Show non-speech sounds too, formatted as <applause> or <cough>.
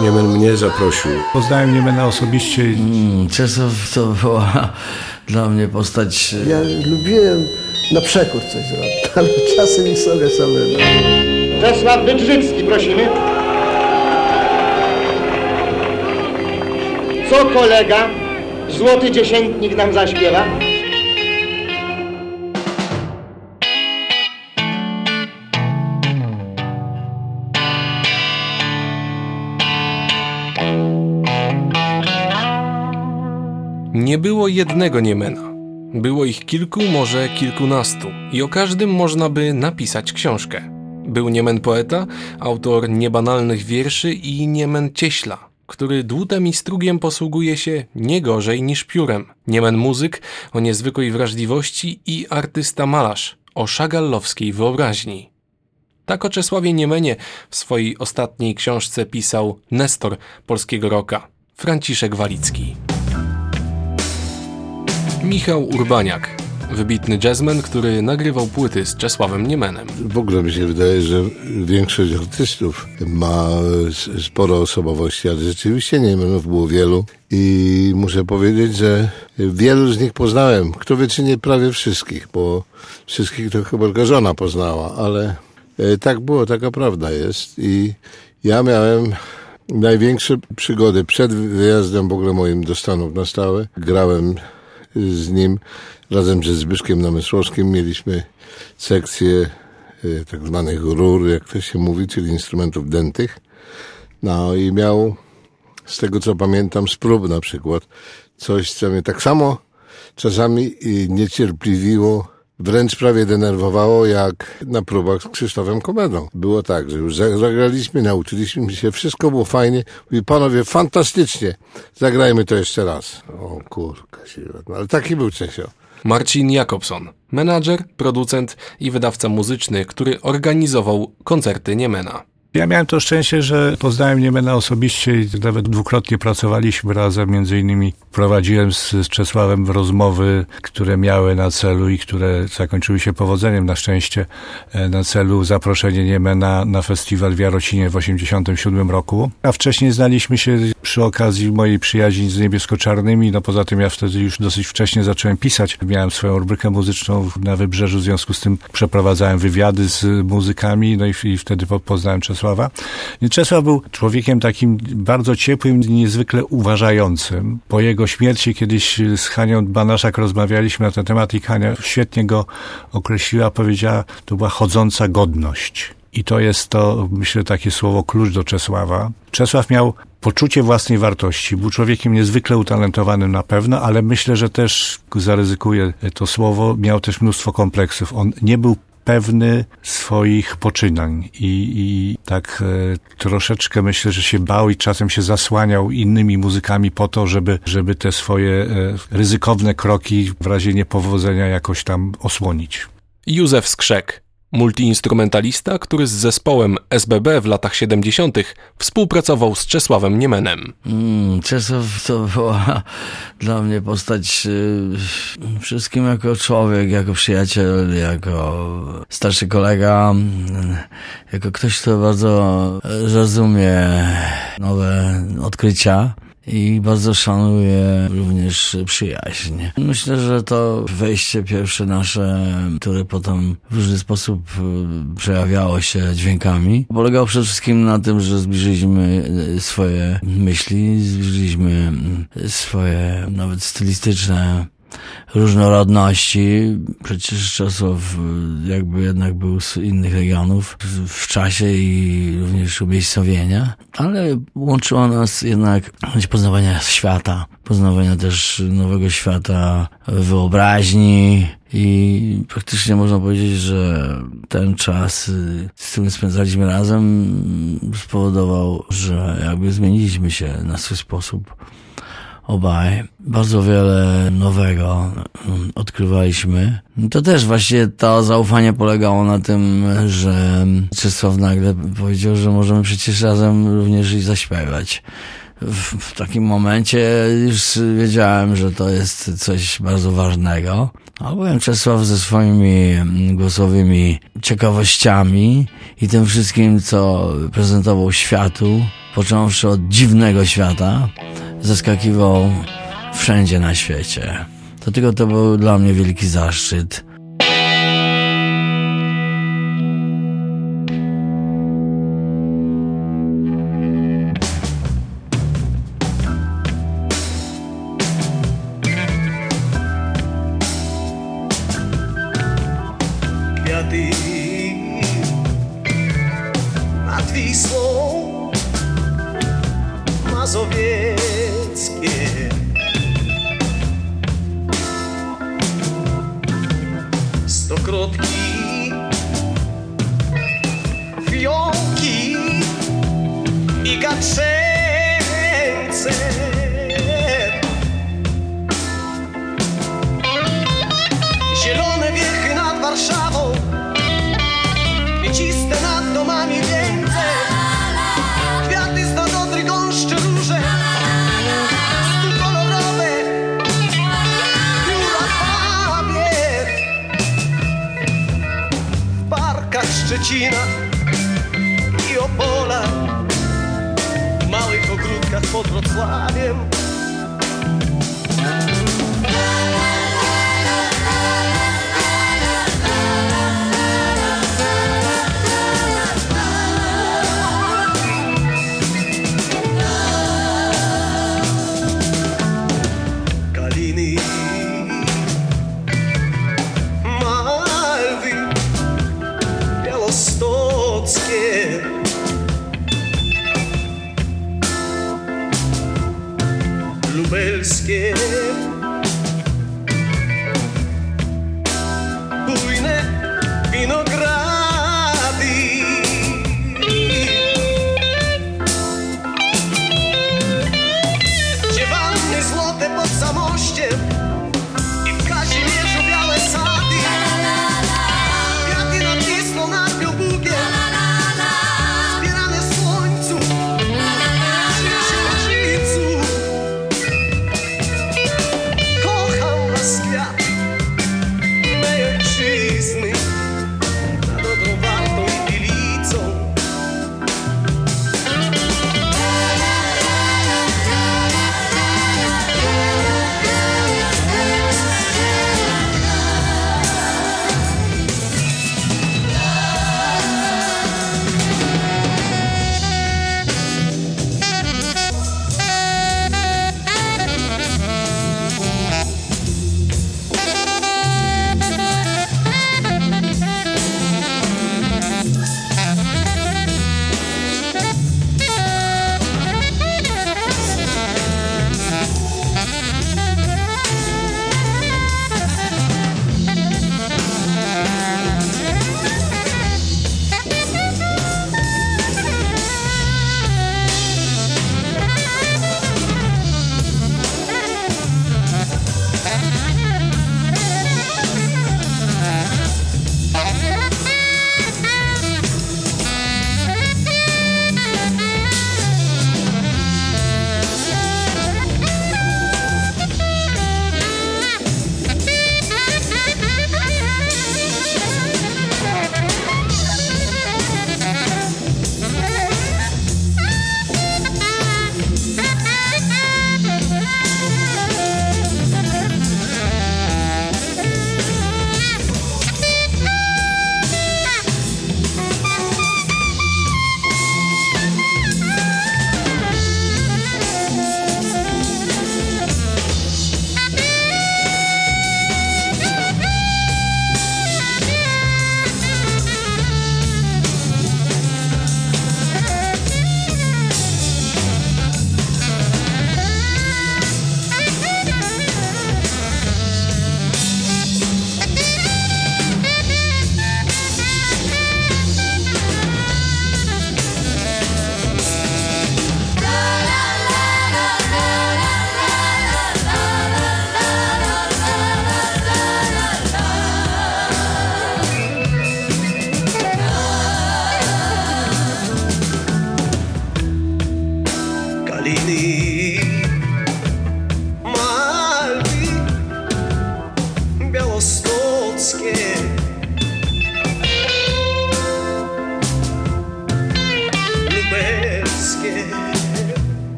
Niemen mnie zaprosił. Poznałem Niemena osobiście. Mm, Czesław to była <laughs> dla mnie postać Ja lubiłem na przekór coś zrobić, <laughs> ale czasem i sobie samemu. Czesław Wydrzycki, prosimy. Co kolega? Złoty dziesiętnik nam zaśpiewa? Nie było jednego Niemena. Było ich kilku, może kilkunastu, i o każdym można by napisać książkę. Był Niemen poeta, autor niebanalnych wierszy i Niemen cieśla, który dłutem i strugiem posługuje się nie gorzej niż piórem. Niemen muzyk o niezwykłej wrażliwości i artysta malarz o szagallowskiej wyobraźni. Tak o Czesławie Niemenie w swojej ostatniej książce pisał Nestor polskiego roka, Franciszek Walicki. Michał Urbaniak, wybitny jazzman, który nagrywał płyty z Czesławem Niemenem. W ogóle mi się wydaje, że większość artystów ma sporo osobowości, ale rzeczywiście Niemenów było wielu i muszę powiedzieć, że wielu z nich poznałem. Kto wie, czy nie prawie wszystkich, bo wszystkich to chyba tylko żona poznała, ale e, tak było, taka prawda jest i ja miałem największe przygody przed wyjazdem w ogóle moim do Stanów na stałe. Grałem z nim razem ze Zbyszkiem Namysłowskim mieliśmy sekcję e, tak zwanych rur, jak to się mówi, czyli instrumentów dętych. No i miał, z tego co pamiętam, z prób na przykład, coś, co mnie tak samo czasami niecierpliwiło, wręcz prawie denerwowało, jak na próbach z Krzysztofem Komedą. Było tak, że już za- zagraliśmy, nauczyliśmy się, wszystko było fajnie. Mówi, panowie, fantastycznie, zagrajmy to jeszcze raz. O kurka się, no, ale taki był Czesio. Marcin Jakobson, menadżer, producent i wydawca muzyczny, który organizował koncerty Niemena. Ja miałem to szczęście, że poznałem Niemena osobiście i nawet dwukrotnie pracowaliśmy razem. Między innymi prowadziłem z, z Czesławem rozmowy, które miały na celu i które zakończyły się powodzeniem na szczęście. e, Na celu zaproszenie Niemena na festiwal w Jarocinie w 1987 roku. A wcześniej znaliśmy się przy okazji mojej przyjaźni z niebiesko-czarnymi. No poza tym ja wtedy już dosyć wcześnie zacząłem pisać. Miałem swoją rubrykę muzyczną na Wybrzeżu, w związku z tym przeprowadzałem wywiady z muzykami, no i, i wtedy po- poznałem Czesława. I Czesław był człowiekiem takim bardzo ciepłym, niezwykle uważającym. Po jego śmierci kiedyś z Hanią Banaszak rozmawialiśmy na ten temat i Hania świetnie go określiła, powiedziała, to była chodząca godność. I to jest to, myślę, takie słowo klucz do Czesława. Czesław miał poczucie własnej wartości. Był człowiekiem niezwykle utalentowanym na pewno, ale myślę, że też, zaryzykuję to słowo, miał też mnóstwo kompleksów. On nie był pewny swoich poczynań i, i tak e, troszeczkę myślę, że się bał i czasem się zasłaniał innymi muzykami po to, żeby, żeby te swoje e, ryzykowne kroki w razie niepowodzenia jakoś tam osłonić. Józef Skrzek, multiinstrumentalista, który z zespołem SBB w latach 70. współpracował z Czesławem Niemenem. Mm, Czesław to była <laughs> dla mnie postać y, wszystkim jako człowiek, jako przyjaciel, jako starszy kolega, jako ktoś, kto bardzo rozumie nowe odkrycia. I bardzo szanuję również przyjaźń. Myślę, że to wejście pierwsze nasze, które potem w różny sposób y, przejawiało się dźwiękami, polegało przede wszystkim na tym, że zbliżyliśmy y, swoje myśli, zbliżyliśmy y, swoje nawet stylistyczne różnorodności. Przecież Czesław y, jakby jednak był z innych regionów w- czasie i również umiejscowienia, ale łączyło nas jednak chęć poznawania świata, poznawania też nowego świata wyobraźni i praktycznie można powiedzieć, że ten czas, y, z którym spędzaliśmy razem, spowodował, że jakby zmieniliśmy się na swój sposób obaj. Bardzo wiele nowego mm, odkrywaliśmy. To też właśnie to zaufanie polegało na tym, że Czesław nagle powiedział, że możemy przecież razem również i zaśpiewać. W, w takim momencie już wiedziałem, że to jest coś bardzo ważnego. A byłem Czesław ze swoimi mm, głosowymi ciekawościami i tym wszystkim, co prezentował światu, począwszy od dziwnego świata zaskakiwał wszędzie na świecie. Dlatego to był dla mnie wielki zaszczyt. Wisłą Mazowie Szczecina i Opola. W małych ogródkach pod Wrocławiem